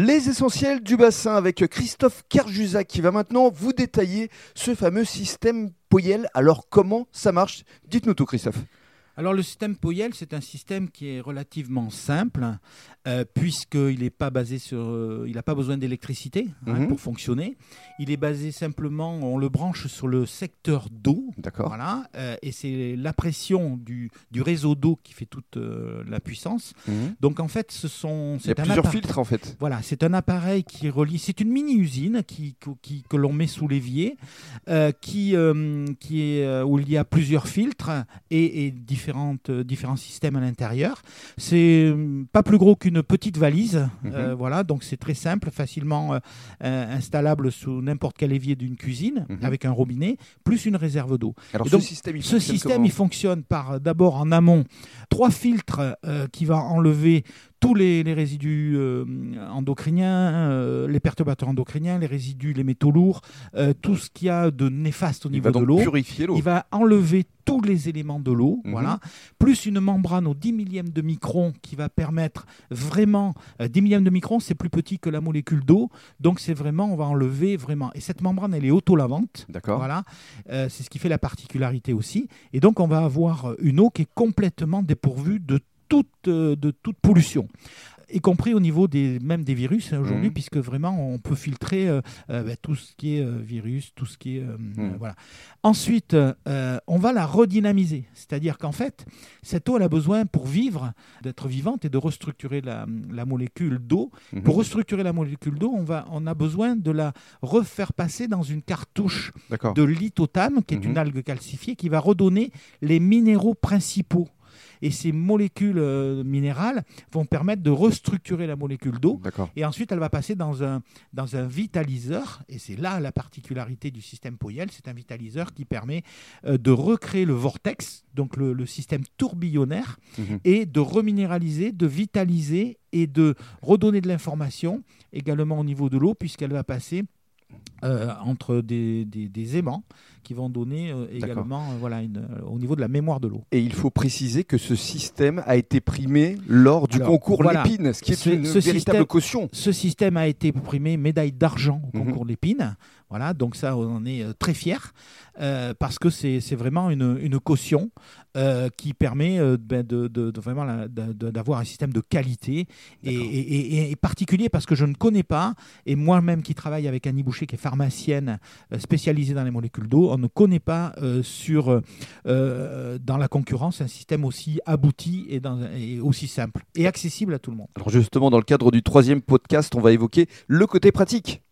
Les essentiels du bassin avec Christophe Kerjusac qui va maintenant vous détailler ce fameux système Poyel. Alors comment ça marche? Dites-nous tout Christophe. Alors le système Poyel, c'est un système qui est relativement simple, euh, puisqu'il n'est pas basé sur, euh, il n'a pas besoin d'électricité hein, Mhm. pour fonctionner. Il est basé simplement, on le branche sur le secteur d'eau, D'accord. voilà, euh, et c'est la pression du, du réseau d'eau qui fait toute euh, la puissance. Mhm. Donc en fait, ce sont, Il y a plusieurs appareil- filtres en fait. Voilà, c'est un appareil qui relie. C'est une mini-usine qui, qui- que l'on met sous l'évier, qui, qui est, où il y a plusieurs filtres et, et différentes, euh, différents systèmes à l'intérieur. C'est euh, pas plus gros qu'une petite valise. euh, voilà, donc c'est très simple, facilement installable sous n'importe quel évier d'une cuisine Mhm. avec un robinet, plus une réserve d'eau. Alors Et ce donc, système, il Ce fonctionne système, il fonctionne par d'abord en amont trois filtres qui va enlever tous les, les résidus euh, endocriniens, euh, les perturbateurs endocriniens, les résidus, les métaux lourds, euh, tout ce qu'il y a de néfaste au Il niveau de l'eau. purifier l'eau. Il va enlever tous les éléments de l'eau, Mhm. voilà, plus une membrane au 10 millième de micron qui va permettre vraiment, euh, 10 millième de micron, c'est plus petit que la molécule d'eau, donc c'est vraiment, on va enlever vraiment. Et cette membrane, elle est auto-lavante, D'accord. voilà, c'est ce qui fait la particularité aussi. Et donc, on va avoir une eau qui est complètement dépourvue de toute, euh, de toute pollution y compris au niveau des, même des virus hein, aujourd'hui, Mhm. puisque vraiment on peut filtrer euh, euh, bah, tout ce qui est euh, virus, tout ce qui est... euh, voilà. Ensuite, on va la redynamiser, c'est-à-dire qu'en fait, cette eau, elle a besoin pour vivre, d'être vivante et de restructurer la, la molécule d'eau. Mhm. Pour restructurer la molécule d'eau, on, va, on a besoin de la refaire passer dans une cartouche de lithotame, qui est une algue calcifiée, qui va redonner les minéraux principaux. Et ces molécules euh, minérales vont permettre de restructurer la molécule d'eau. Et ensuite, elle va passer dans un, dans un vitaliseur. Et c'est là la particularité du système Poyel. C'est un vitaliseur qui permet euh, de recréer le vortex, donc le, le système tourbillonnaire, Mhm. et de reminéraliser, de vitaliser et de redonner de l'information également au niveau de l'eau, puisqu'elle va passer euh, entre des, des- des aimants qui vont donner euh, également euh, voilà, une- au niveau de la mémoire de l'eau. Et il faut préciser que ce système a été primé lors du Alors, concours voilà. Lépine, ce qui est Ce- une ce véritable système- caution. Ce système a été primé médaille d'argent au Mhm. concours l'épine. Voilà, donc ça, on en est très fiers euh, parce que c'est vraiment une, une caution qui permet ben, de, de- de vraiment d'avoir un système de qualité et, D'accord. et- et- et particulier parce que je ne connais pas, et moi-même qui travaille avec Annie Boucher, qui est pharmacienne euh, spécialisée dans les molécules d'eau, on ne connaît pas euh, sur, euh, dans la concurrence un système aussi abouti et, et aussi simple et accessible à tout le monde. Alors justement, dans le cadre du troisième podcast, on va évoquer le côté pratique.